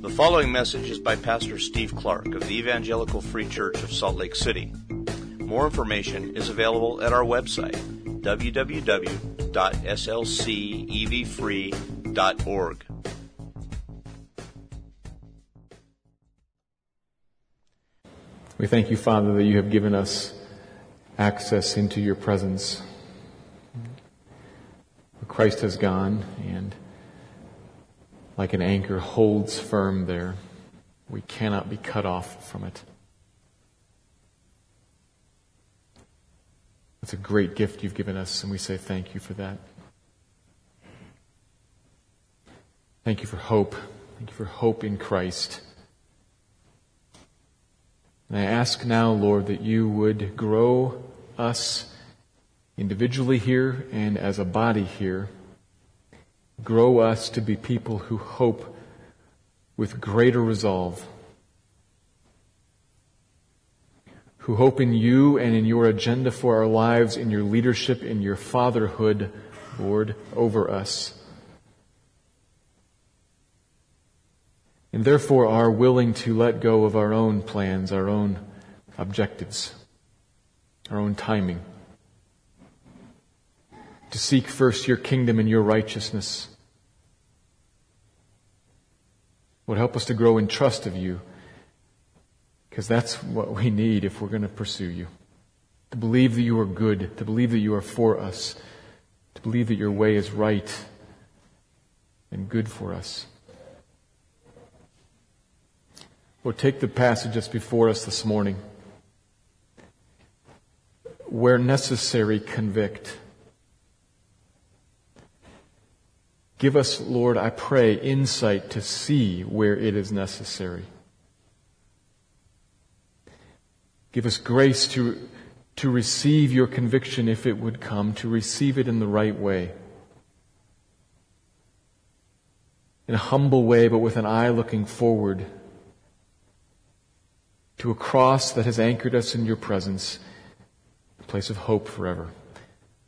The following message is by Pastor Steve Clark of the Evangelical Free Church of Salt Lake City. More information is available at our website, www.slcevfree.org. We thank you, Father, that you have given us access into your presence. Christ has gone and like an anchor holds firm there. We cannot be cut off from it. It's a great gift you've given us, and we say thank you for that. Thank you for hope. Thank you for hope in Christ. And I ask now, Lord, that you would grow us individually here and as a body here Grow us to be people who hope with greater resolve, who hope in you and in your agenda for our lives, in your leadership, in your fatherhood, Lord, over us. And therefore are willing to let go of our own plans, our own objectives, our own timing to seek first your kingdom and your righteousness. Would help us to grow in trust of you, because that's what we need if we're going to pursue you. To believe that you are good, to believe that you are for us, to believe that your way is right and good for us. Lord, take the passage that's before us this morning. Where necessary, convict. Give us, Lord, I pray, insight to see where it is necessary. Give us grace to, to receive your conviction if it would come, to receive it in the right way. In a humble way, but with an eye looking forward to a cross that has anchored us in your presence, a place of hope forever.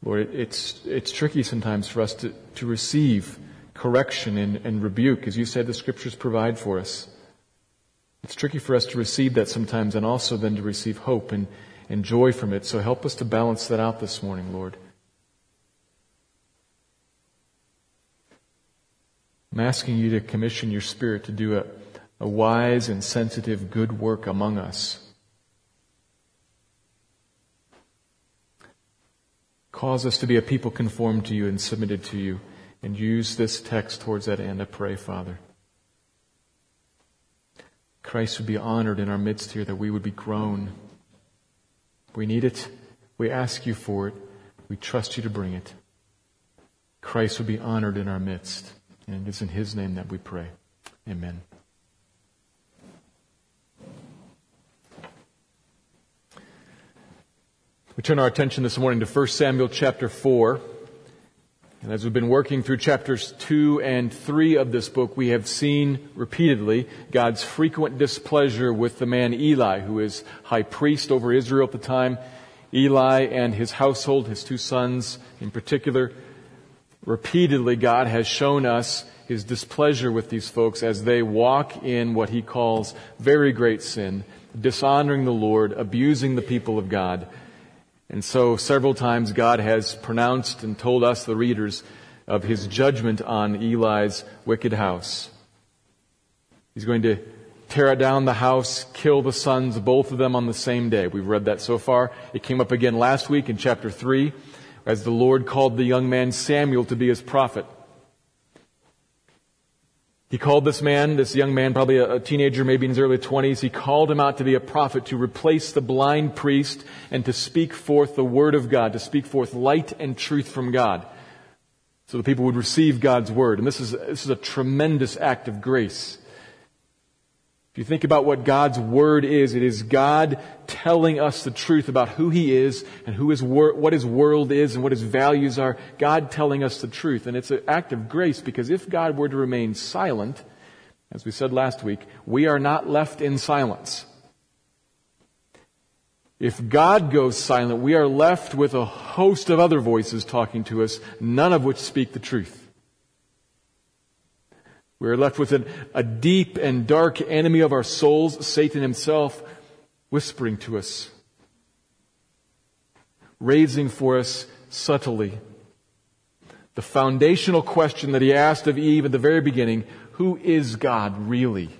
Lord, it's, it's tricky sometimes for us to, to receive correction and, and rebuke, as you said the scriptures provide for us. It's tricky for us to receive that sometimes and also then to receive hope and, and joy from it. So help us to balance that out this morning, Lord. I'm asking you to commission your Spirit to do a, a wise and sensitive good work among us. Cause us to be a people conformed to you and submitted to you. And use this text towards that end, I pray, Father. Christ would be honored in our midst here, that we would be grown. We need it. We ask you for it. We trust you to bring it. Christ would be honored in our midst. And it's in his name that we pray. Amen. We turn our attention this morning to 1 Samuel chapter 4. And as we've been working through chapters 2 and 3 of this book, we have seen repeatedly God's frequent displeasure with the man Eli, who is high priest over Israel at the time. Eli and his household, his two sons in particular, repeatedly God has shown us his displeasure with these folks as they walk in what he calls very great sin, dishonoring the Lord, abusing the people of God, and so several times God has pronounced and told us, the readers, of his judgment on Eli's wicked house. He's going to tear down the house, kill the sons, both of them on the same day. We've read that so far. It came up again last week in chapter 3 as the Lord called the young man Samuel to be his prophet. He called this man, this young man, probably a, teenager, maybe in his early 20s, he called him out to be a prophet, to replace the blind priest and to speak forth the word of God, to speak forth light and truth from God. So the people would receive God's word. And this is, this is a tremendous act of grace. If you think about what God's Word is, it is God telling us the truth about who He is and who his wor- what His world is and what His values are. God telling us the truth. And it's an act of grace because if God were to remain silent, as we said last week, we are not left in silence. If God goes silent, we are left with a host of other voices talking to us, none of which speak the truth. We are left with an, a deep and dark enemy of our souls, Satan himself, whispering to us, raising for us subtly the foundational question that he asked of Eve at the very beginning who is God really?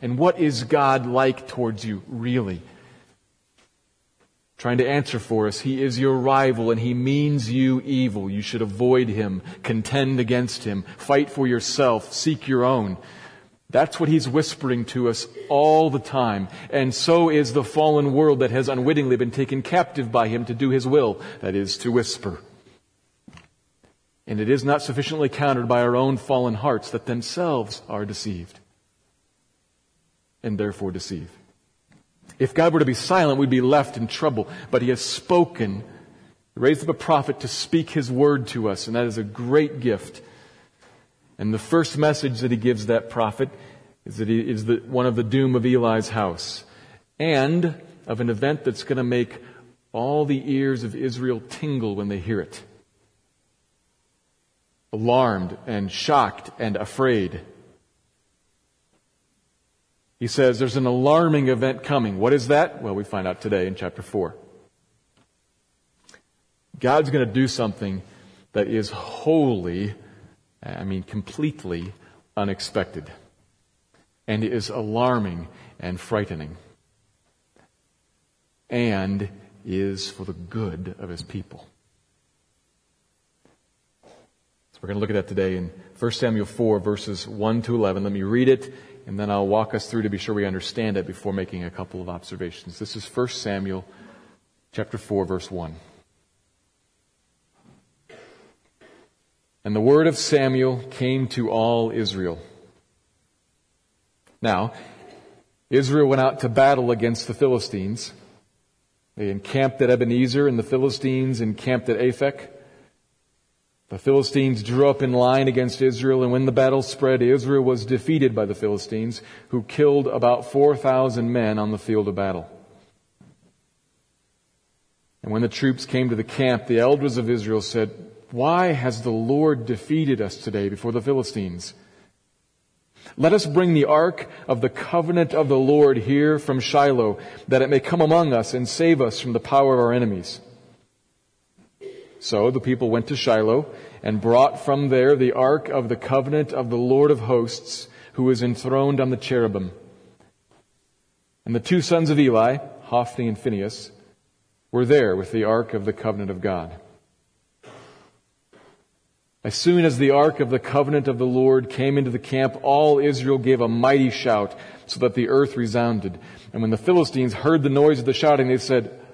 And what is God like towards you really? Trying to answer for us. He is your rival and he means you evil. You should avoid him, contend against him, fight for yourself, seek your own. That's what he's whispering to us all the time. And so is the fallen world that has unwittingly been taken captive by him to do his will. That is, to whisper. And it is not sufficiently countered by our own fallen hearts that themselves are deceived. And therefore deceive. If God were to be silent, we'd be left in trouble. But He has spoken, raised up a prophet to speak His word to us, and that is a great gift. And the first message that He gives that prophet is that he is the, one of the doom of Eli's house, and of an event that's going to make all the ears of Israel tingle when they hear it. Alarmed and shocked and afraid. He says there's an alarming event coming. What is that? Well, we find out today in chapter 4. God's going to do something that is wholly, I mean, completely unexpected. And is alarming and frightening. And is for the good of his people. So we're going to look at that today in 1 Samuel 4, verses 1 to 11. Let me read it and then I'll walk us through to be sure we understand it before making a couple of observations. This is 1 Samuel chapter 4 verse 1. And the word of Samuel came to all Israel. Now, Israel went out to battle against the Philistines. They encamped at Ebenezer, and the Philistines encamped at Aphek. The Philistines drew up in line against Israel, and when the battle spread, Israel was defeated by the Philistines, who killed about 4,000 men on the field of battle. And when the troops came to the camp, the elders of Israel said, Why has the Lord defeated us today before the Philistines? Let us bring the ark of the covenant of the Lord here from Shiloh, that it may come among us and save us from the power of our enemies. So the people went to Shiloh and brought from there the ark of the covenant of the Lord of hosts, who is enthroned on the cherubim. And the two sons of Eli, Hophni and Phinehas, were there with the ark of the covenant of God. As soon as the ark of the covenant of the Lord came into the camp, all Israel gave a mighty shout, so that the earth resounded. And when the Philistines heard the noise of the shouting, they said,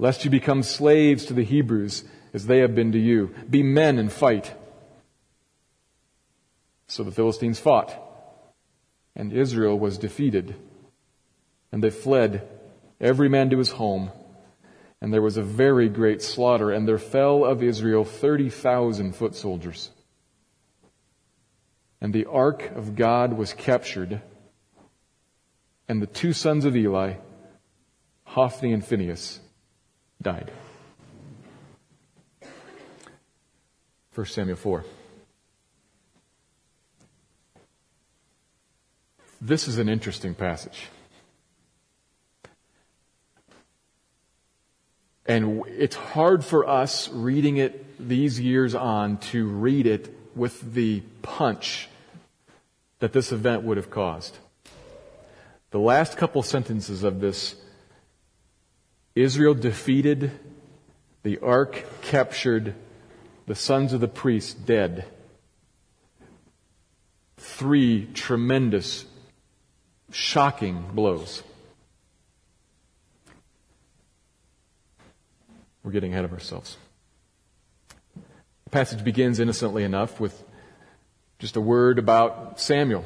lest you become slaves to the Hebrews as they have been to you. Be men and fight. So the Philistines fought, and Israel was defeated, and they fled, every man to his home. And there was a very great slaughter, and there fell of Israel thirty thousand foot soldiers. And the ark of God was captured, and the two sons of Eli, Hophni and Phinehas, died. 1 Samuel 4. This is an interesting passage. And it's hard for us reading it these years on to read it with the punch that this event would have caused. The last couple sentences of this Israel defeated, the ark captured, the sons of the priests dead. Three tremendous, shocking blows. We're getting ahead of ourselves. The passage begins innocently enough with just a word about Samuel.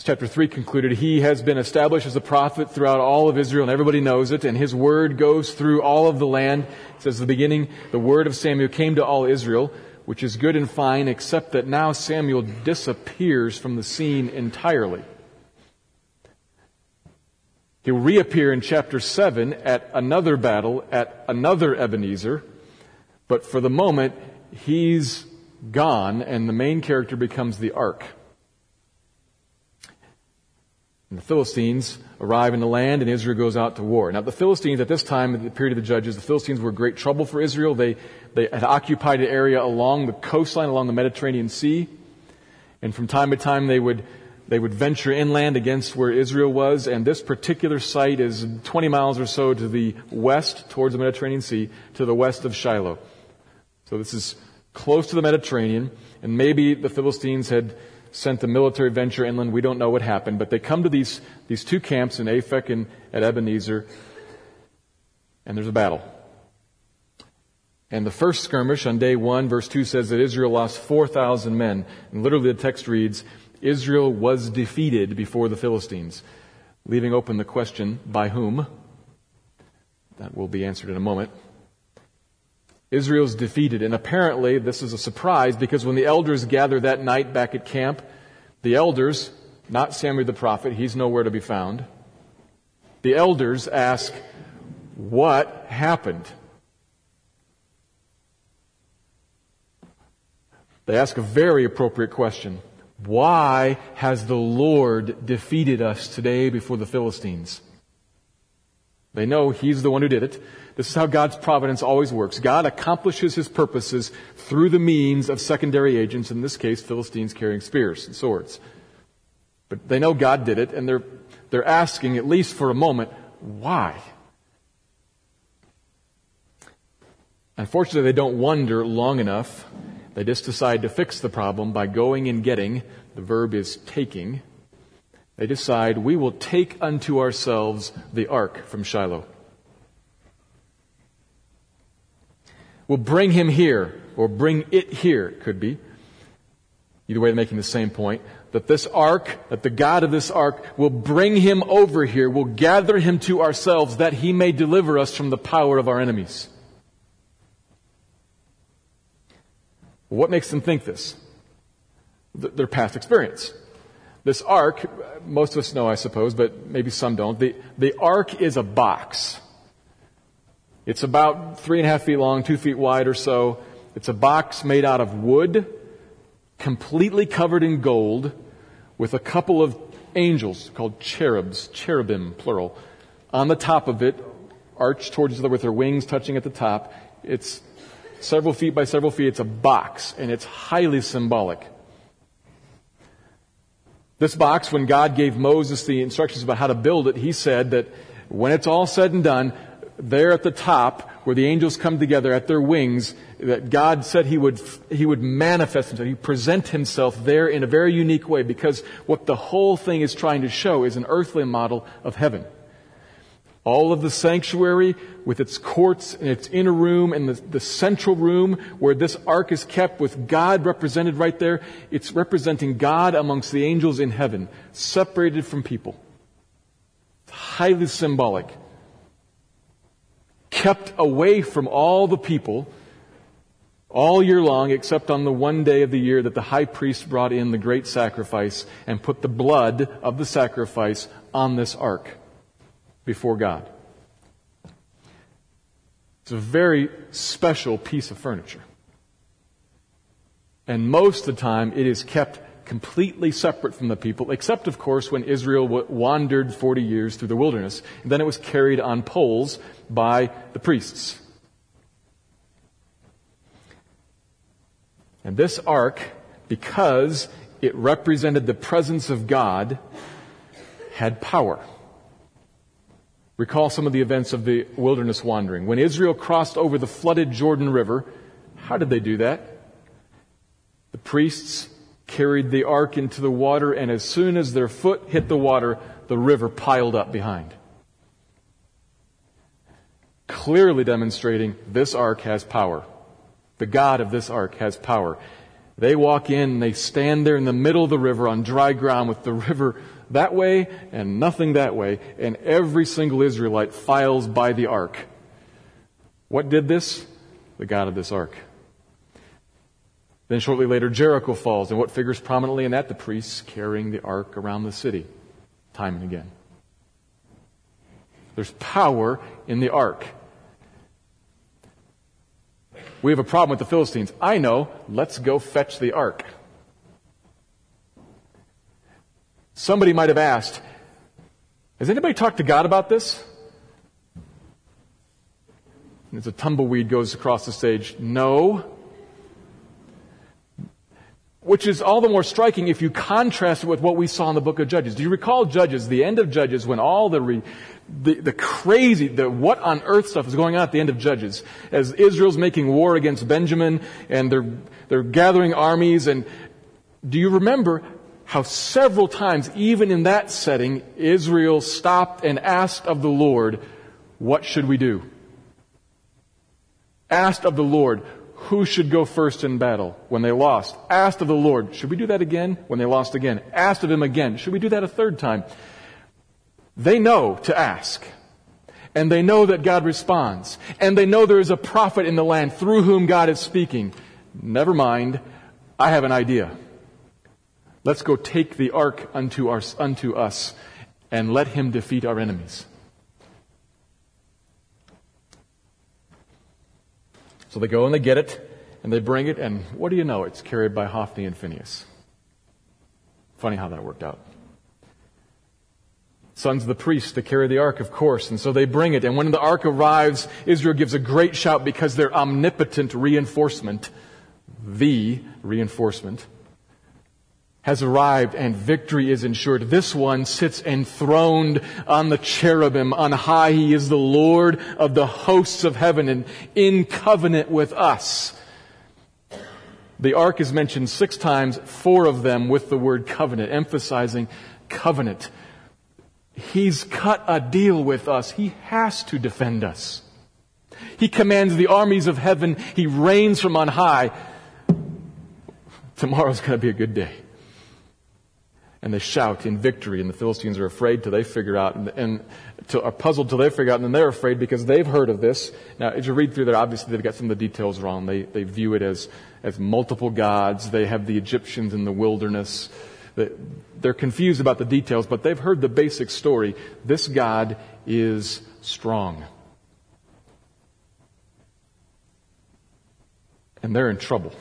As chapter 3 concluded, he has been established as a prophet throughout all of Israel, and everybody knows it, and his word goes through all of the land. It says, the beginning, the word of Samuel came to all Israel, which is good and fine, except that now Samuel disappears from the scene entirely. He'll reappear in chapter 7 at another battle, at another Ebenezer, but for the moment, he's gone, and the main character becomes the ark. And the Philistines arrive in the land, and Israel goes out to war. Now, the Philistines, at this time, in the period of the Judges, the Philistines were great trouble for Israel. They, they had occupied an area along the coastline, along the Mediterranean Sea. And from time to time, they would, they would venture inland against where Israel was. And this particular site is 20 miles or so to the west, towards the Mediterranean Sea, to the west of Shiloh. So this is close to the Mediterranean. And maybe the Philistines had sent the military venture inland. We don't know what happened, but they come to these, these two camps in Aphek and at Ebenezer, and there's a battle. And the first skirmish on day one, verse 2 says that Israel lost 4,000 men. And literally the text reads, Israel was defeated before the Philistines, leaving open the question, by whom? That will be answered in a moment. Israel's defeated. And apparently, this is a surprise because when the elders gather that night back at camp, the elders, not Samuel the prophet, he's nowhere to be found. The elders ask, What happened? They ask a very appropriate question. Why has the Lord defeated us today before the Philistines? They know He's the one who did it. This is how God's providence always works. God accomplishes His purposes through the means of secondary agents, in this case, Philistines carrying spears and swords. But they know God did it, and they're, they're asking, at least for a moment, why? Unfortunately, they don't wonder long enough. They just decide to fix the problem by going and getting, the verb is taking, they decide, we will take unto ourselves the ark from Shiloh. We'll bring him here, or bring it here, could be. Either way, they're making the same point. That this ark, that the God of this ark will bring him over here, will gather him to ourselves, that he may deliver us from the power of our enemies. What makes them think this? Their past experience. This ark, most of us know, I suppose, but maybe some don't. The, the ark is a box. It's about three and a half feet long, two feet wide or so. It's a box made out of wood, completely covered in gold, with a couple of angels called cherubs, cherubim, plural, on the top of it, arched towards each other with their wings touching at the top. It's several feet by several feet. It's a box, and it's highly symbolic. This box, when God gave Moses the instructions about how to build it, he said that when it's all said and done, there at the top, where the angels come together at their wings, that God said he would, he would manifest himself, he present himself there in a very unique way because what the whole thing is trying to show is an earthly model of heaven. All of the sanctuary with its courts and its inner room and the, the, central room where this ark is kept with God represented right there. It's representing God amongst the angels in heaven, separated from people. It's highly symbolic. Kept away from all the people all year long except on the one day of the year that the high priest brought in the great sacrifice and put the blood of the sacrifice on this ark before God. It's a very special piece of furniture. And most of the time, it is kept completely separate from the people, except, of course, when Israel wandered 40 years through the wilderness. And then it was carried on poles by the priests. And this ark, because it represented the presence of God, had power. Recall some of the events of the wilderness wandering. When Israel crossed over the flooded Jordan River, how did they do that? The priests carried the ark into the water, and as soon as their foot hit the water, the river piled up behind. Clearly demonstrating this ark has power. The God of this ark has power. They walk in they stand there in the middle of the river on dry ground with the river that way and nothing that way, and every single Israelite files by the ark. What did this? The God of this ark. Then shortly later, Jericho falls, and what figures prominently in that? The priests carrying the ark around the city, time and again. There's power in the ark. We have a problem with the Philistines. I know. Let's go fetch the ark. Somebody might have asked, has anybody talked to God about this? As a tumbleweed goes across the stage, no. Which is all the more striking if you contrast it with what we saw in the book of Judges. Do you recall Judges, the end of Judges, when all the, re, the, the, crazy, the what on earth stuff is going on at the end of Judges? As Israel's making war against Benjamin and they're, they're gathering armies and do you remember how several times, even in that setting, Israel stopped and asked of the Lord, what should we do? Asked of the Lord, who should go first in battle when they lost? Asked of the Lord, should we do that again when they lost again? Asked of him again, should we do that a third time? They know to ask. And they know that God responds. And they know there is a prophet in the land through whom God is speaking. Never mind, I have an idea. Let's go take the ark unto, our, unto us and let him defeat our enemies. So they go and they get it, and they bring it, and what do you know? It's carried by Hophni and Phinehas. Funny how that worked out. Sons of the priests to carry the ark, of course, and so they bring it. And when the ark arrives, Israel gives a great shout because their omnipotent reinforcement, the reinforcement, has arrived and victory is ensured. This one sits enthroned on the cherubim on high. He is the Lord of the hosts of heaven and in covenant with us. The ark is mentioned six times, four of them with the word covenant, emphasizing covenant. He's cut a deal with us. He has to defend us. He commands the armies of heaven. He reigns from on high. Tomorrow's going to be a good day and they shout in victory, and the Philistines are afraid till they figure out, and, and to, are puzzled till they figure out, and then they're afraid because they've heard of this. Now, as you read through there, obviously they've got some of the details wrong. They, they view it as, as multiple gods. They have the Egyptians in the wilderness. They're confused about the details, but they've heard the basic story. This God is strong. And they're in trouble.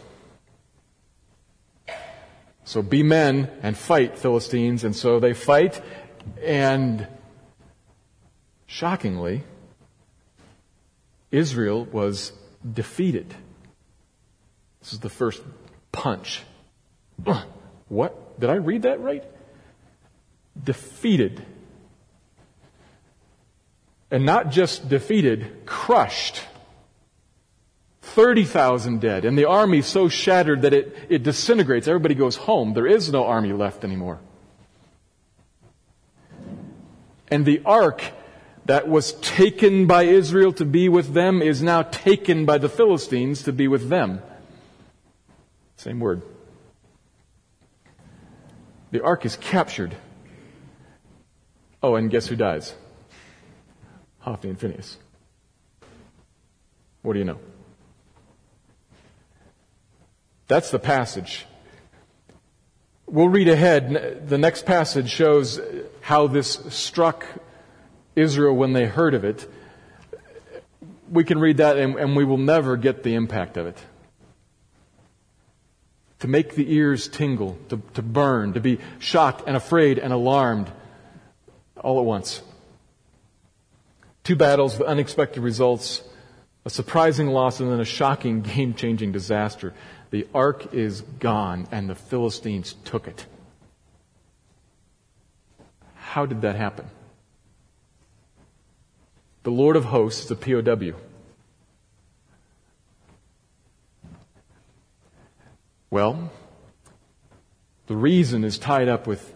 So be men and fight, Philistines. And so they fight, and shockingly, Israel was defeated. This is the first punch. What? Did I read that right? Defeated. And not just defeated, crushed. 30,000 dead, and the army so shattered that it, it disintegrates. Everybody goes home. There is no army left anymore. And the ark that was taken by Israel to be with them is now taken by the Philistines to be with them. Same word. The ark is captured. Oh, and guess who dies? Hophni and Phinehas. What do you know? That's the passage. We'll read ahead. The next passage shows how this struck Israel when they heard of it. We can read that and, and we will never get the impact of it. To make the ears tingle, to, to burn, to be shocked and afraid and alarmed all at once. Two battles with unexpected results, a surprising loss, and then a shocking, game changing disaster. The ark is gone, and the Philistines took it. How did that happen? The Lord of hosts the POW. Well, the reason is tied up with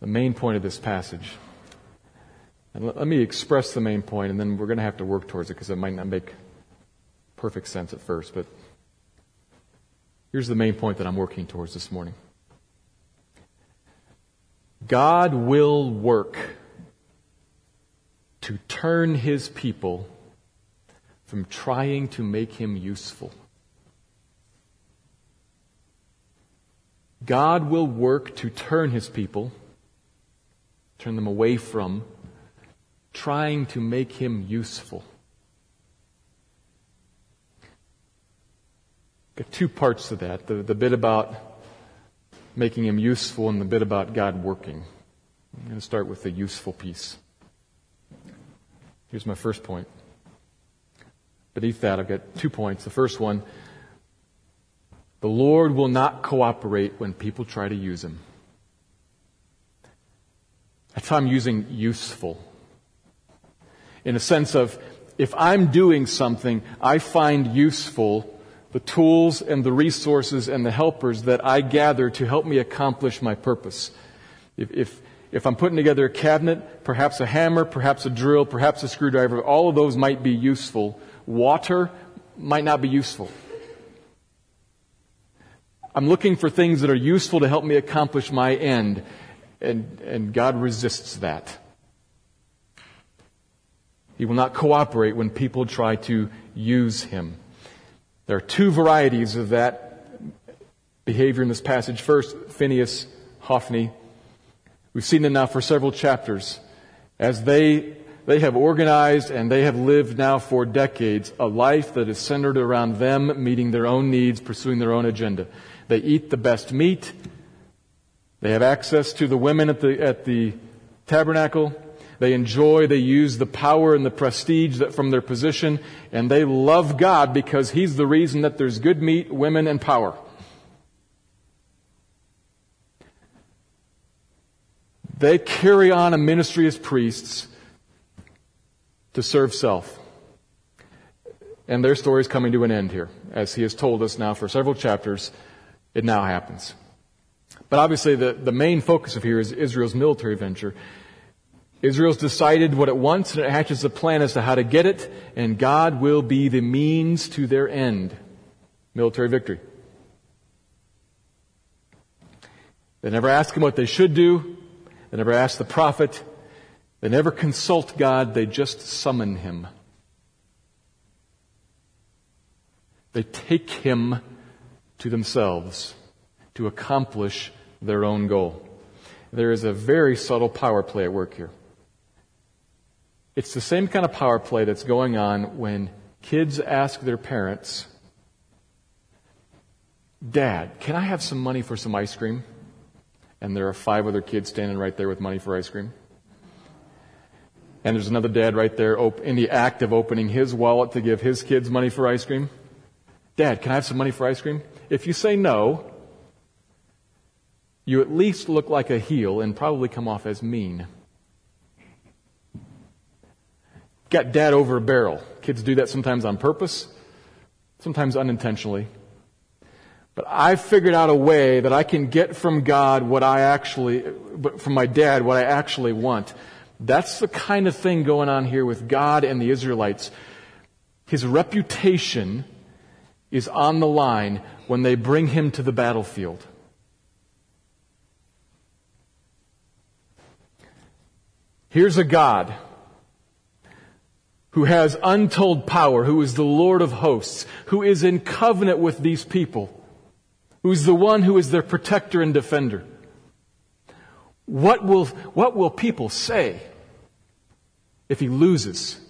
the main point of this passage. And let, me express the main point, and then we're going to have to work towards it because it might not make perfect sense at first. But Here's the main point that I'm working towards this morning God will work to turn his people from trying to make him useful. God will work to turn his people, turn them away from trying to make him useful. Got two parts to that the, the bit about making him useful and the bit about God working. I'm going to start with the useful piece. Here's my first point. Beneath that, I've got two points. The first one the Lord will not cooperate when people try to use him. That's how I'm using useful. In a sense of, if I'm doing something I find useful, the tools and the resources and the helpers that I gather to help me accomplish my purpose. If, if, if I'm putting together a cabinet, perhaps a hammer, perhaps a drill, perhaps a screwdriver, all of those might be useful. Water might not be useful. I'm looking for things that are useful to help me accomplish my end. And, and God resists that. He will not cooperate when people try to use him. There are two varieties of that behavior in this passage. First, Phinehas, Hophni. We've seen them now for several chapters. As they, they have organized and they have lived now for decades a life that is centered around them meeting their own needs, pursuing their own agenda. They eat the best meat. They have access to the women at the, at the tabernacle. They enjoy, they use the power and the prestige that from their position, and they love God because He's the reason that there's good meat, women, and power. They carry on a ministry as priests to serve self. And their story is coming to an end here, as he has told us now for several chapters it now happens. But obviously, the, the main focus of here is Israel's military venture. Israel's decided what it wants, and it hatches a plan as to how to get it, and God will be the means to their end military victory. They never ask him what they should do. They never ask the prophet. They never consult God. They just summon him. They take him to themselves to accomplish their own goal. There is a very subtle power play at work here. It's the same kind of power play that's going on when kids ask their parents, Dad, can I have some money for some ice cream? And there are five other kids standing right there with money for ice cream. And there's another dad right there in the act of opening his wallet to give his kids money for ice cream. Dad, can I have some money for ice cream? If you say no, you at least look like a heel and probably come off as mean. Got dad over a barrel. Kids do that sometimes on purpose, sometimes unintentionally. But I've figured out a way that I can get from God what I actually, from my dad, what I actually want. That's the kind of thing going on here with God and the Israelites. His reputation is on the line when they bring him to the battlefield. Here's a God who has untold power, who is the Lord of hosts, who is in covenant with these people, who's the one who is their protector and defender. What will, what will people say if he loses?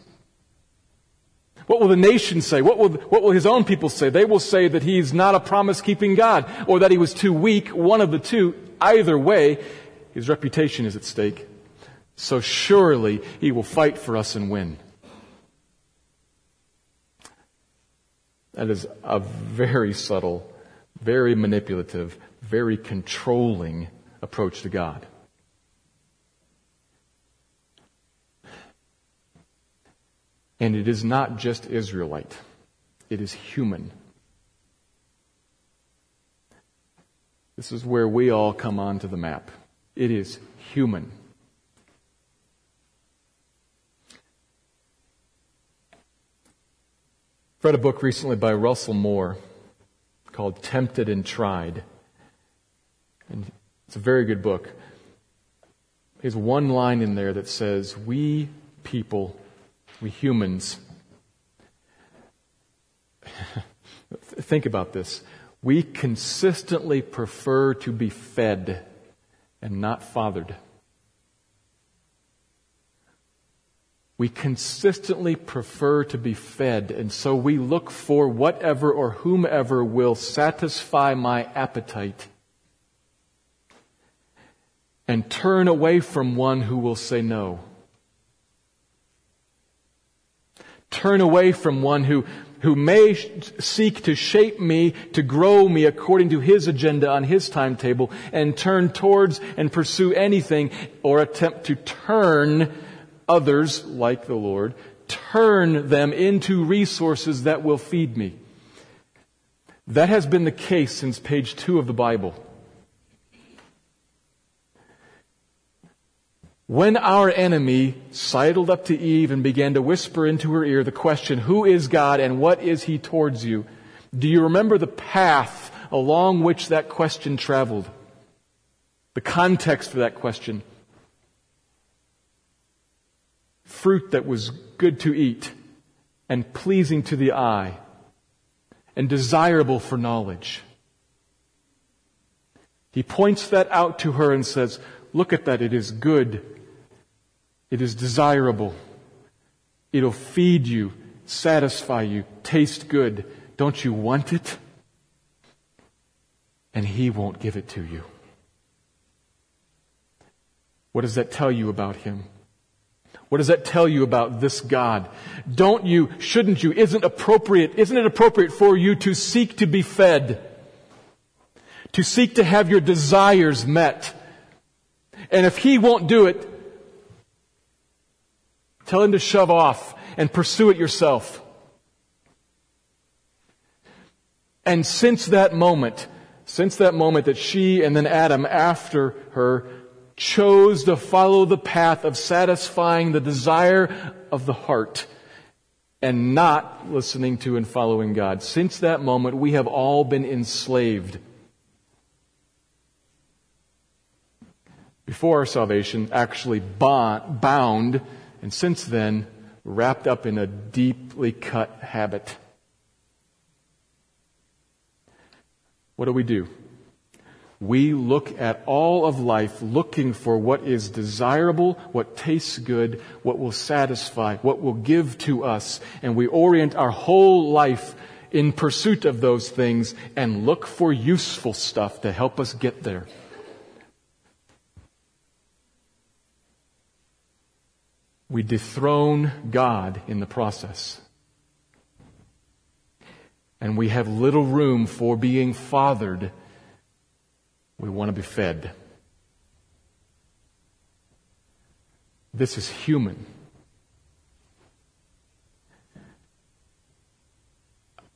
What will the nation say? What will, what will his own people say? They will say that he's not a promise keeping God or that he was too weak, one of the two. Either way, his reputation is at stake. So surely he will fight for us and win. That is a very subtle, very manipulative, very controlling approach to God. And it is not just Israelite, it is human. This is where we all come onto the map. It is human. Read a book recently by Russell Moore called Tempted and Tried. And it's a very good book. There's one line in there that says, We people, we humans, think about this. We consistently prefer to be fed and not fathered. We consistently prefer to be fed, and so we look for whatever or whomever will satisfy my appetite and turn away from one who will say no. Turn away from one who, who may seek to shape me, to grow me according to his agenda on his timetable, and turn towards and pursue anything or attempt to turn others, like the Lord, turn them into resources that will feed me. That has been the case since page two of the Bible. When our enemy sidled up to Eve and began to whisper into her ear the question, Who is God and what is he towards you? Do you remember the path along which that question traveled? The context for that question fruit that was good to eat and pleasing to the eye and desirable for knowledge. He points that out to her and says, Look at that, it is good. It is desirable. It'll feed you, satisfy you, taste good. Don't you want it? And He won't give it to you. What does that tell you about Him? What does that tell you about this God? Don't you, shouldn't you, isn't appropriate, isn't it appropriate for you to seek to be fed? To seek to have your desires met? And if He won't do it, tell Him to shove off and pursue it yourself. And since that moment, since that moment that she and then Adam after her chose to follow the path of satisfying the desire of the heart and not listening to and following God. Since that moment, we have all been enslaved. Before our salvation, actually bound, and since then, wrapped up in a deeply cut habit. What do we do? We look at all of life looking for what is desirable, what tastes good, what will satisfy, what will give to us, and we orient our whole life in pursuit of those things and look for useful stuff to help us get there. We dethrone God in the process. And we have little room for being fathered we want to be fed. This is human.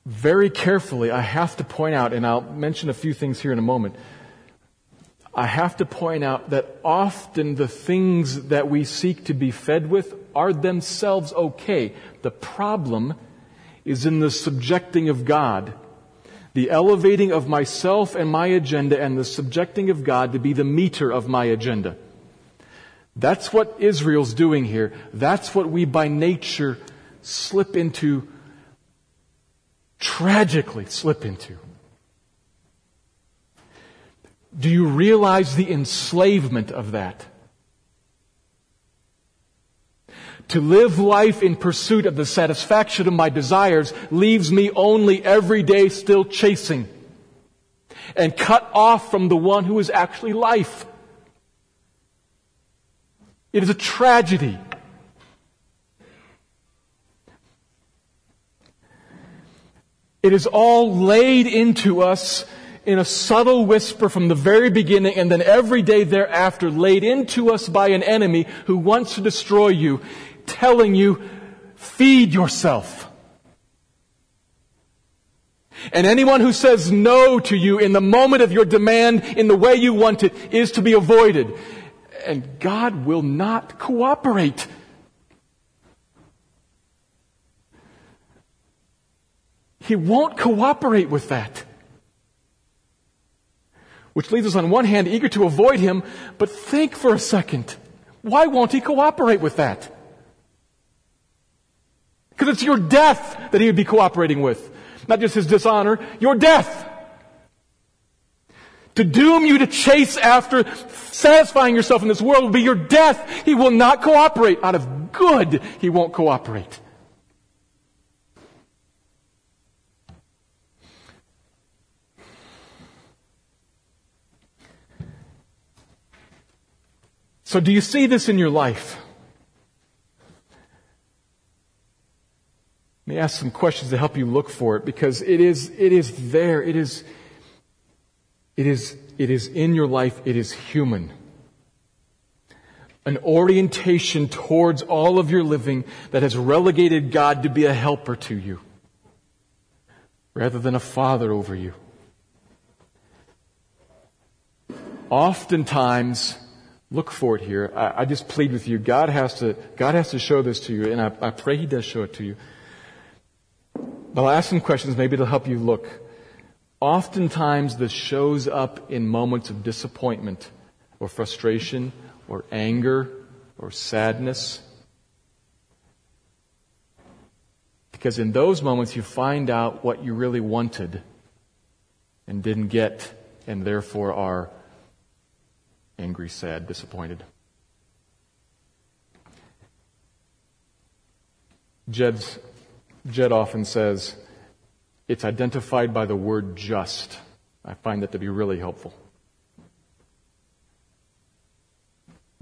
Very carefully, I have to point out, and I'll mention a few things here in a moment. I have to point out that often the things that we seek to be fed with are themselves okay. The problem is in the subjecting of God the elevating of myself and my agenda and the subjecting of God to be the meter of my agenda. That's what Israel's doing here. That's what we by nature slip into, tragically slip into. Do you realize the enslavement of that? To live life in pursuit of the satisfaction of my desires leaves me only every day still chasing and cut off from the one who is actually life. It is a tragedy. It is all laid into us in a subtle whisper from the very beginning and then every day thereafter laid into us by an enemy who wants to destroy you telling you, feed yourself. And anyone who says no to you in the moment of your demand in the way you want it is to be avoided. And God will not cooperate. He won't cooperate with that. which leaves us on one hand eager to avoid him, but think for a second. Why won't he cooperate with that? Because it's your death that he would be cooperating with. Not just his dishonor, your death. To doom you to chase after satisfying yourself in this world will be your death. He will not cooperate. Out of good, he won't cooperate. So do you see this in your life? Ask some questions to help you look for it because it is, it is there. It is, it is, it is in your life. It is human. An orientation towards all of your living that has relegated God to be a helper to you rather than a father over you. Oftentimes, Look for it here. I, I, just plead with you. God has to, God has to show this to you, and I, I pray He does show it to you. I'll ask some questions, maybe it'll help you look. Oftentimes this shows up in moments of disappointment or frustration or anger or sadness. Because in those moments you find out what you really wanted and didn't get and therefore are angry, sad, disappointed. Jed's, Jed often says, it's identified by the word just. I find that to be really helpful.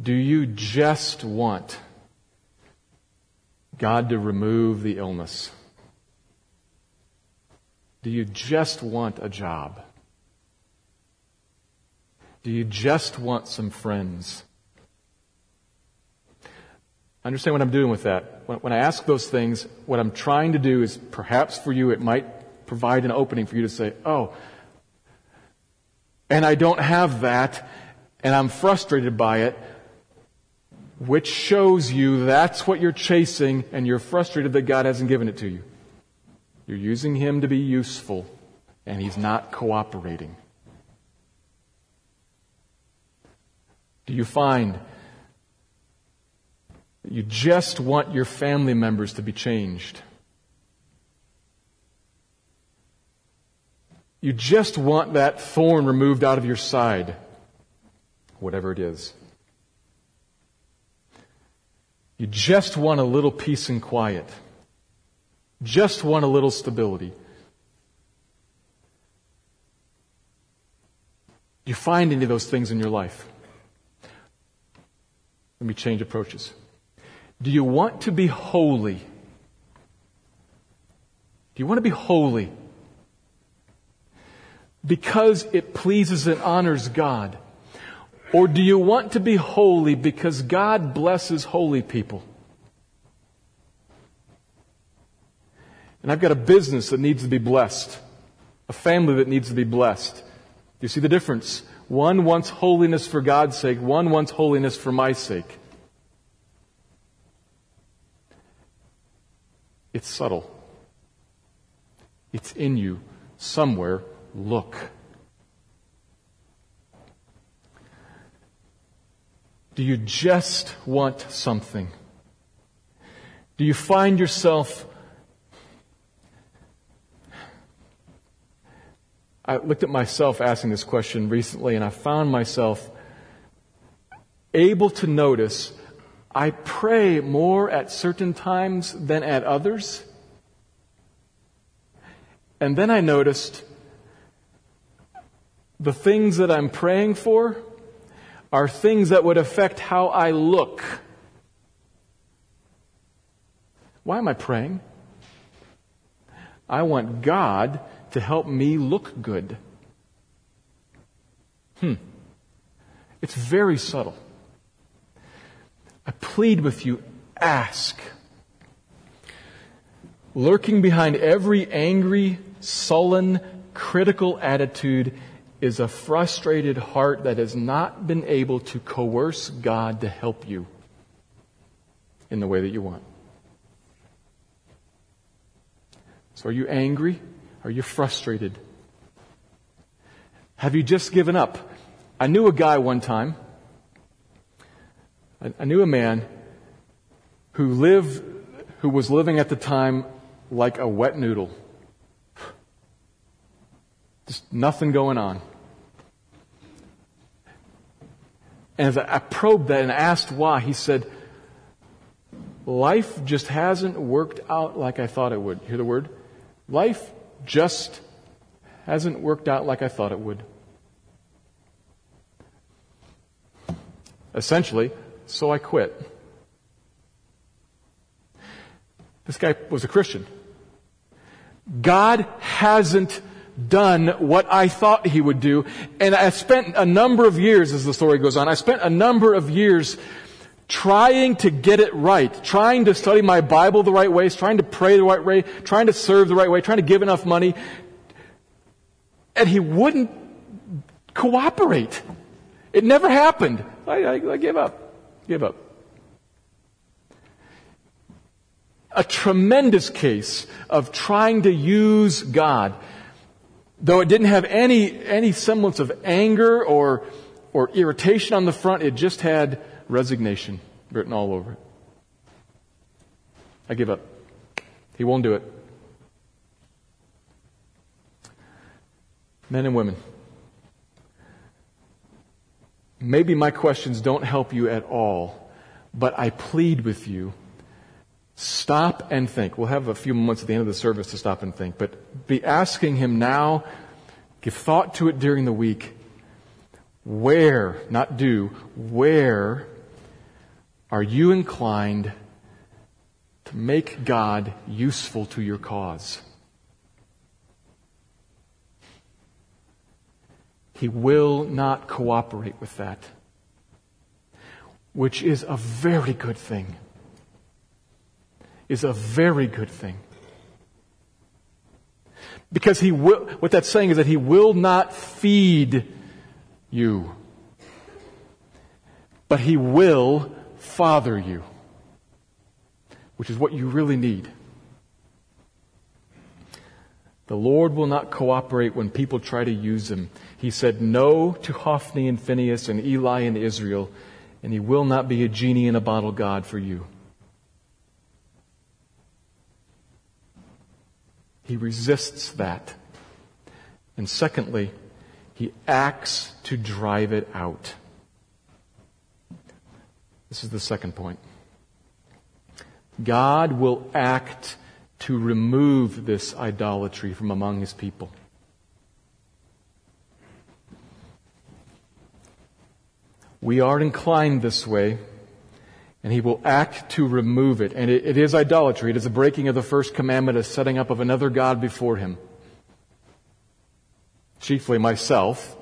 Do you just want God to remove the illness? Do you just want a job? Do you just want some friends? Understand what I'm doing with that. When, I ask those things, what I'm trying to do is perhaps for you, it might provide an opening for you to say, oh, and I don't have that, and I'm frustrated by it, which shows you that's what you're chasing, and you're frustrated that God hasn't given it to you. You're using Him to be useful, and He's not cooperating. Do you find you just want your family members to be changed? You just want that thorn removed out of your side, whatever it is. You just want a little peace and quiet. Just want a little stability. Do you find any of those things in your life? Let me change approaches. Do you want to be holy? Do you want to be holy? Because it pleases and honors God? Or do you want to be holy because God blesses holy people? And I've got a business that needs to be blessed, a family that needs to be blessed. Do you see the difference? One wants holiness for God's sake, one wants holiness for my sake. It's subtle. It's in you somewhere. Look. Do you just want something? Do you find yourself I looked at myself asking this question recently, and I found myself able to notice I pray more at certain times than at others. And then I noticed the things that I'm praying for are things that would affect how I look. Why am I praying? I want God to help me look good. Hmm. It's very subtle. I plead with you, ask. Lurking behind every angry, sullen, critical attitude is a frustrated heart that has not been able to coerce God to help you in the way that you want. So are you angry? Are you frustrated? Have you just given up? I knew a guy one time. I knew a man who lived, who was living at the time like a wet noodle. Just nothing going on. And as I probed that and asked why, he said, life just hasn't worked out like I thought it would. Hear the word? Life just hasn't worked out like I thought it would. Essentially, so I quit. This guy was a Christian. God hasn't done what I thought he would do. And I spent a number of years, as the story goes on, I spent a number of years trying to get it right, trying to study my Bible the right way, trying to pray the right way, trying to serve the right way, trying to give enough money. And he wouldn't cooperate. It never happened. I, I, I gave up. Give up. A tremendous case of trying to use God. Though it didn't have any, any semblance of anger or, or irritation on the front, it just had resignation written all over it. I give up. He won't do it. Men and women. Maybe my questions don't help you at all, but I plead with you. Stop and think. We'll have a few moments at the end of the service to stop and think, but be asking Him now, give thought to it during the week. Where, not do, where are you inclined to make God useful to your cause? He will not cooperate with that, which is a very good thing. Is a very good thing. Because he will, what that's saying is that he will not feed you, but he will father you, which is what you really need. The Lord will not cooperate when people try to use him. He said no to Hophni and Phinehas and Eli and Israel, and he will not be a genie in a bottle God for you. He resists that. And secondly, he acts to drive it out. This is the second point. God will act to remove this idolatry from among his people. We are inclined this way, and he will act to remove it. And it, it is idolatry. It is a breaking of the first commandment, a setting up of another God before him. Chiefly myself,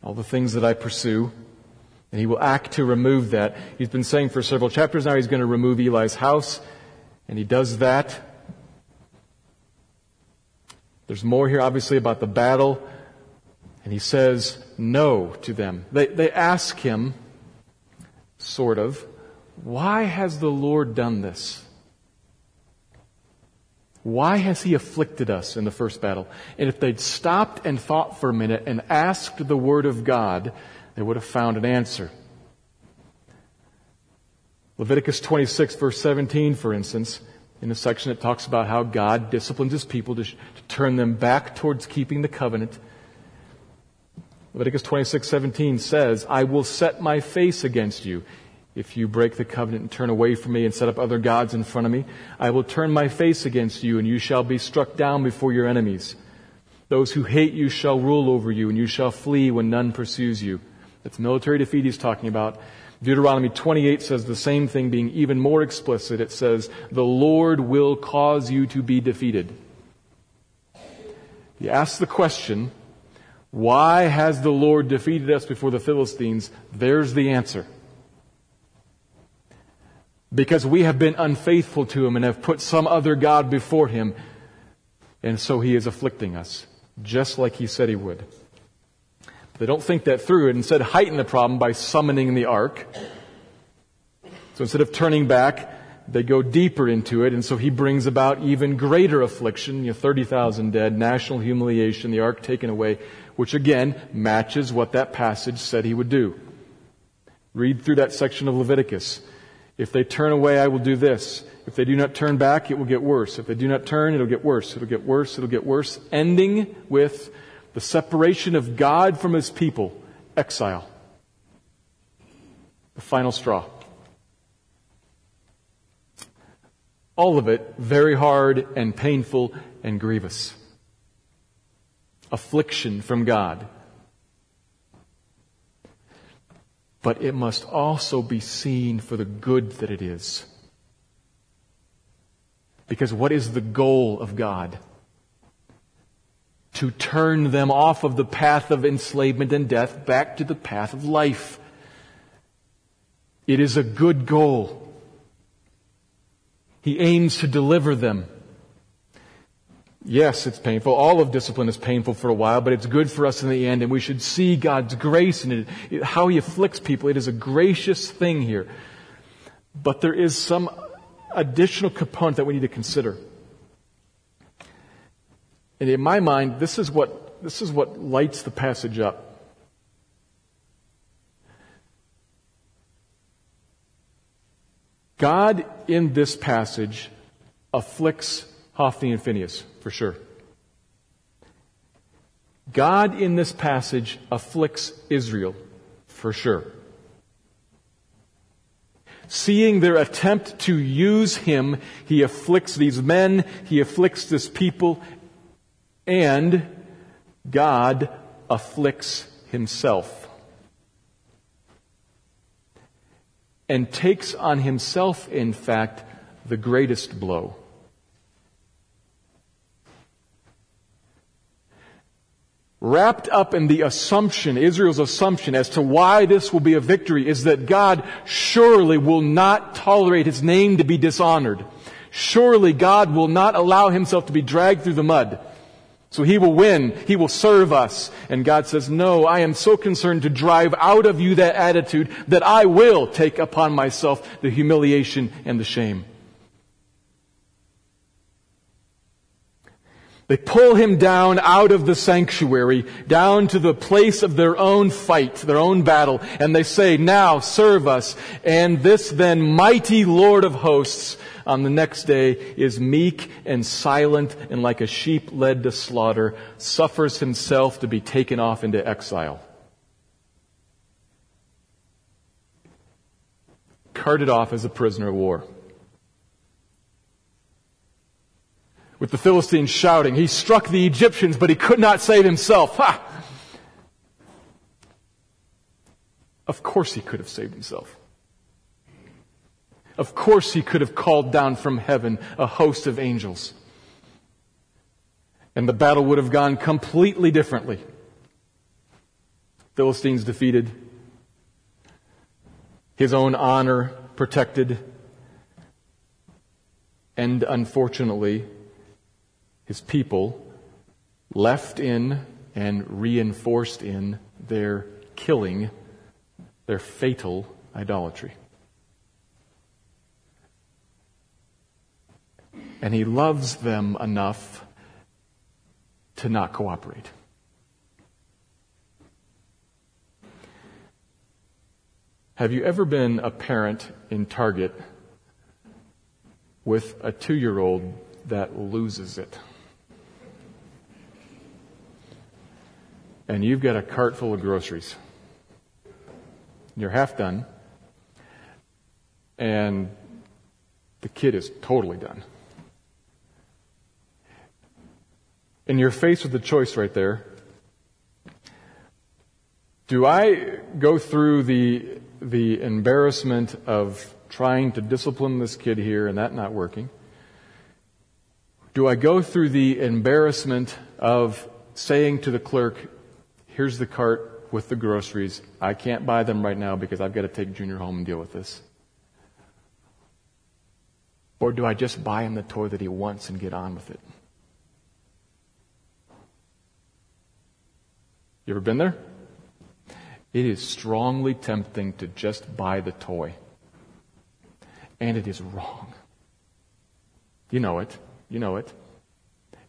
all the things that I pursue. And he will act to remove that. He's been saying for several chapters now he's going to remove Eli's house, and he does that. There's more here, obviously, about the battle. And he says no to them. They, they ask him, sort of, why has the Lord done this? Why has he afflicted us in the first battle? And if they'd stopped and thought for a minute and asked the word of God, they would have found an answer. Leviticus 26 verse 17, for instance, in a section that talks about how God disciplines his people to, to turn them back towards keeping the covenant. Leviticus 26:17 says, "I will set my face against you if you break the covenant and turn away from me and set up other gods in front of me. I will turn my face against you and you shall be struck down before your enemies. Those who hate you shall rule over you and you shall flee when none pursues you." That's military defeat he's talking about. Deuteronomy 28 says the same thing, being even more explicit. It says, The Lord will cause you to be defeated. You ask the question, why has the Lord defeated us before the Philistines? There's the answer. Because we have been unfaithful to Him and have put some other God before Him, and so He is afflicting us, just like He said He would. They don't think that through and instead heighten the problem by summoning the ark. So instead of turning back, they go deeper into it, and so he brings about even greater affliction, you know, 30,000 dead, national humiliation, the ark taken away, which again matches what that passage said he would do. Read through that section of Leviticus. If they turn away, I will do this. If they do not turn back, it will get worse. If they do not turn, it'll get worse. It'll get worse. It'll get worse. Ending with the separation of God from his people, exile. The final straw. All of it very hard and painful and grievous. Affliction from God. but it must also be seen for the good that it is. Because what is the goal of God? To turn them off of the path of enslavement and death back to the path of life. It is a good goal. He aims to deliver them. Yes, it's painful. All of discipline is painful for a while, but it's good for us in the end, and we should see God's grace in it, how He afflicts people. It is a gracious thing here. But there is some additional component that we need to consider. And in my mind, this is what, this is what lights the passage up. God in this passage afflicts Hophni and Phinehas, for sure. God in this passage afflicts Israel, for sure. Seeing their attempt to use him, he afflicts these men, he afflicts this people, and God afflicts himself. And takes on himself, in fact, the greatest blow. wrapped up in the assumption, Israel's assumption as to why this will be a victory is that God surely will not tolerate his name to be dishonored. Surely God will not allow himself to be dragged through the mud. So he will win. He will serve us. And God says, no, I am so concerned to drive out of you that attitude that I will take upon myself the humiliation and the shame. They pull him down out of the sanctuary, down to the place of their own fight, their own battle, and they say, now serve us. And this then mighty Lord of hosts on the next day is meek and silent and like a sheep led to slaughter, suffers himself to be taken off into exile. Carted off as a prisoner of war. With the Philistines shouting. He struck the Egyptians, but he could not save himself. Ha! Of course he could have saved himself. Of course he could have called down from heaven a host of angels. And the battle would have gone completely differently. Philistines defeated, his own honor protected, and unfortunately, his people left in and reinforced in their killing, their fatal idolatry. And he loves them enough to not cooperate. Have you ever been a parent in Target with a two year old that loses it? And you've got a cart full of groceries. You're half done, and the kid is totally done. And you're faced with the choice right there. Do I go through the, the embarrassment of trying to discipline this kid here and that not working? Do I go through the embarrassment of saying to the clerk, here's the cart with the groceries. I can't buy them right now because I've got to take Junior home and deal with this. Or do I just buy him the toy that he wants and get on with it? You ever been there? It is strongly tempting to just buy the toy. And it is wrong. You know it. You know it.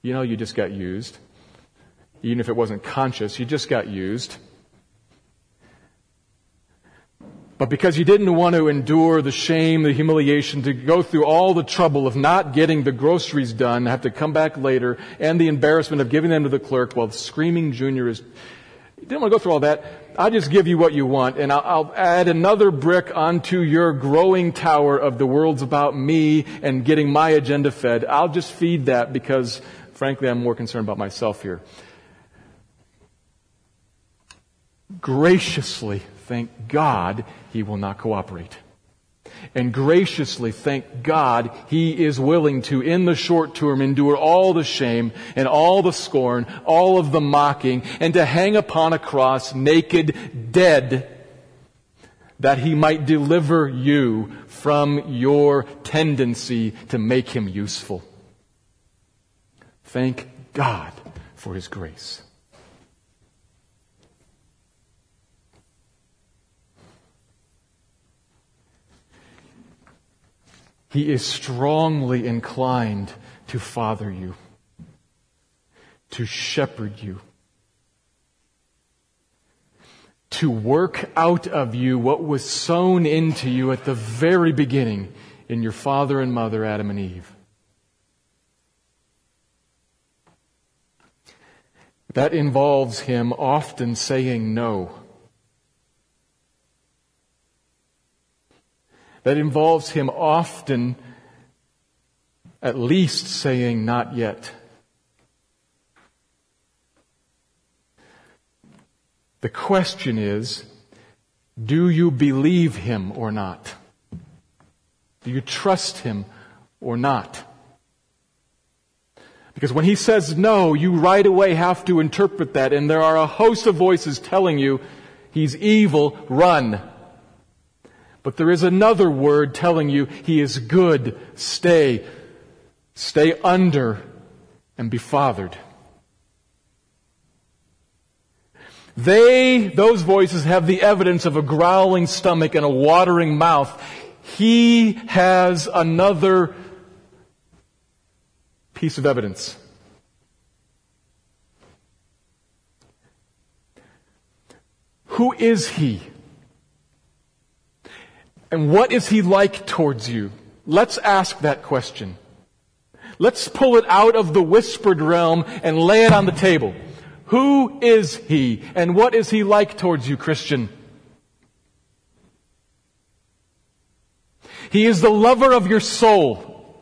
You know you just got used. Even if it wasn't conscious. You just got used. But because you didn't want to endure the shame, the humiliation, to go through all the trouble of not getting the groceries done, have to come back later, and the embarrassment of giving them to the clerk while the screaming junior is, you didn't want to go through all that. I'll just give you what you want, and I'll, I'll add another brick onto your growing tower of the world's about me and getting my agenda fed. I'll just feed that because, frankly, I'm more concerned about myself here. Graciously, thank God, he will not cooperate. And graciously, thank God, he is willing to, in the short term, endure all the shame and all the scorn, all of the mocking, and to hang upon a cross naked, dead, that he might deliver you from your tendency to make him useful. Thank God for his grace. He is strongly inclined to father you, to shepherd you, to work out of you what was sown into you at the very beginning in your father and mother, Adam and Eve. That involves him often saying no. That involves him often at least saying, Not yet. The question is, do you believe him or not? Do you trust him or not? Because when he says no, you right away have to interpret that, and there are a host of voices telling you, he's evil, run. But there is another word telling you he is good. Stay. Stay under and be fathered. They, those voices have the evidence of a growling stomach and a watering mouth. He has another piece of evidence. Who is he? And what is he like towards you? Let's ask that question. Let's pull it out of the whispered realm and lay it on the table. Who is he and what is he like towards you, Christian? He is the lover of your soul.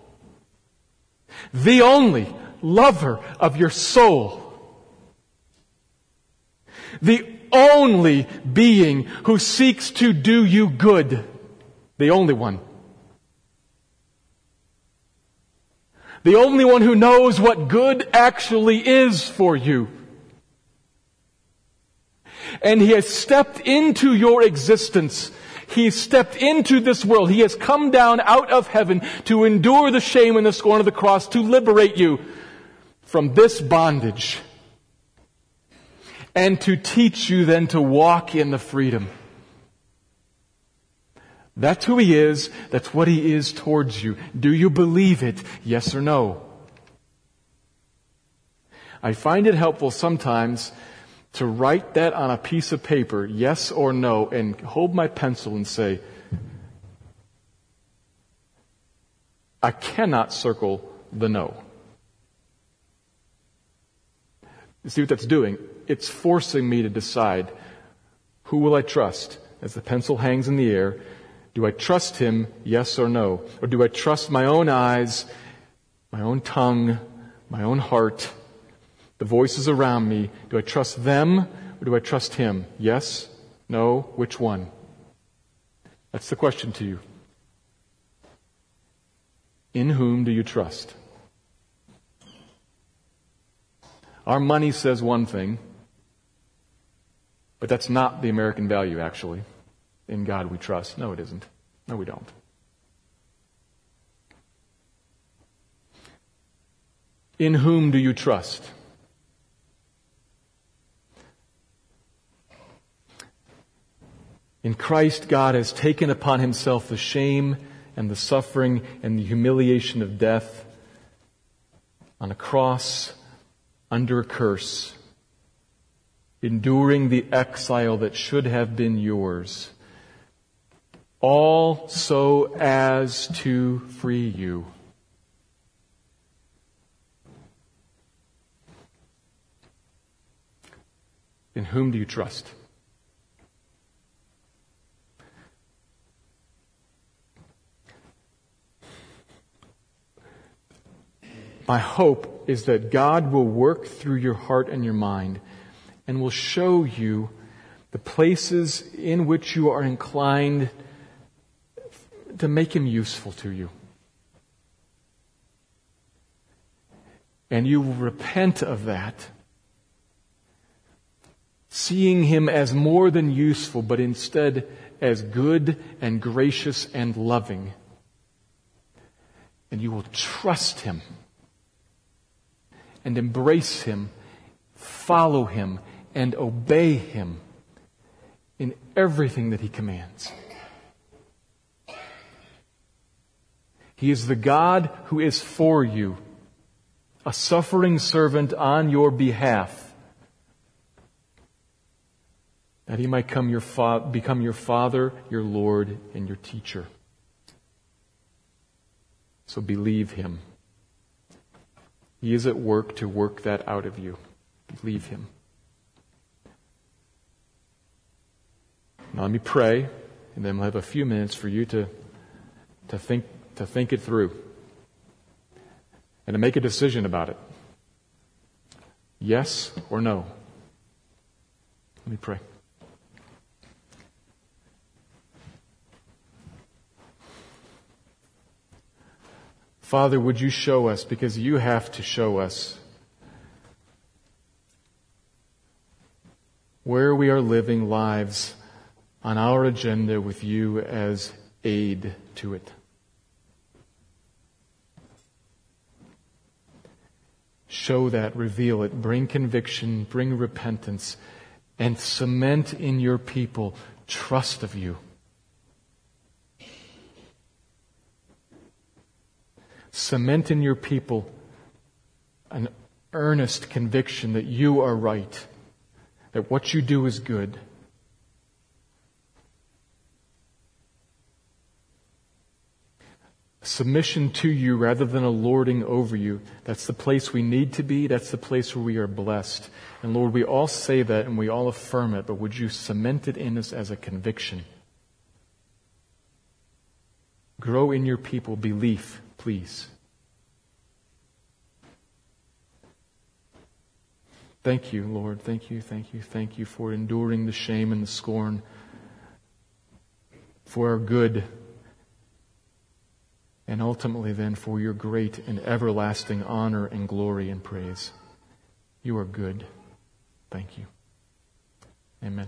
The only lover of your soul. The only being who seeks to do you good. The only one. The only one who knows what good actually is for you. And He has stepped into your existence. He stepped into this world. He has come down out of heaven to endure the shame and the scorn of the cross to liberate you from this bondage. And to teach you then to walk in the freedom that's who he is. That's what he is towards you. Do you believe it? Yes or no? I find it helpful sometimes to write that on a piece of paper, yes or no, and hold my pencil and say, I cannot circle the no. You see what that's doing? It's forcing me to decide who will I trust as the pencil hangs in the air do I trust him, yes or no? Or do I trust my own eyes, my own tongue, my own heart, the voices around me? Do I trust them or do I trust him? Yes? No? Which one? That's the question to you. In whom do you trust? Our money says one thing, but that's not the American value, actually in God we trust. No, it isn't. No, we don't. In whom do you trust? In Christ, God has taken upon himself the shame and the suffering and the humiliation of death on a cross under a curse enduring the exile that should have been yours, all so as to free you. In whom do you trust? My hope is that God will work through your heart and your mind and will show you the places in which you are inclined to make Him useful to you. And you will repent of that, seeing Him as more than useful, but instead as good and gracious and loving. And you will trust Him and embrace Him, follow Him, and obey Him in everything that He commands. He is the God who is for you, a suffering servant on your behalf, that he might your fa- become your Father, your Lord, and your teacher. So believe him. He is at work to work that out of you. Believe Him. Now let me pray, and then we'll have a few minutes for you to, to, think, to think it through and to make a decision about it. Yes or no? Let me pray. Father, would you show us, because you have to show us, where we are living lives on our agenda with you as aid to it. Show that, reveal it, bring conviction, bring repentance, and cement in your people trust of you. Cement in your people an earnest conviction that you are right, that what you do is good. Submission to you rather than a lording over you. That's the place we need to be. That's the place where we are blessed. And Lord, we all say that and we all affirm it, but would you cement it in us as a conviction? Grow in your people belief please. Thank you, Lord. Thank you, thank you, thank you for enduring the shame and the scorn for our good and ultimately then for your great and everlasting honor and glory and praise. You are good. Thank you. Amen.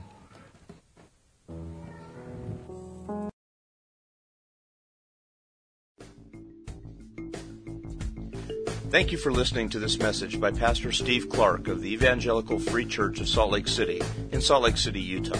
Thank you for listening to this message by Pastor Steve Clark of the Evangelical Free Church of Salt Lake City in Salt Lake City, Utah.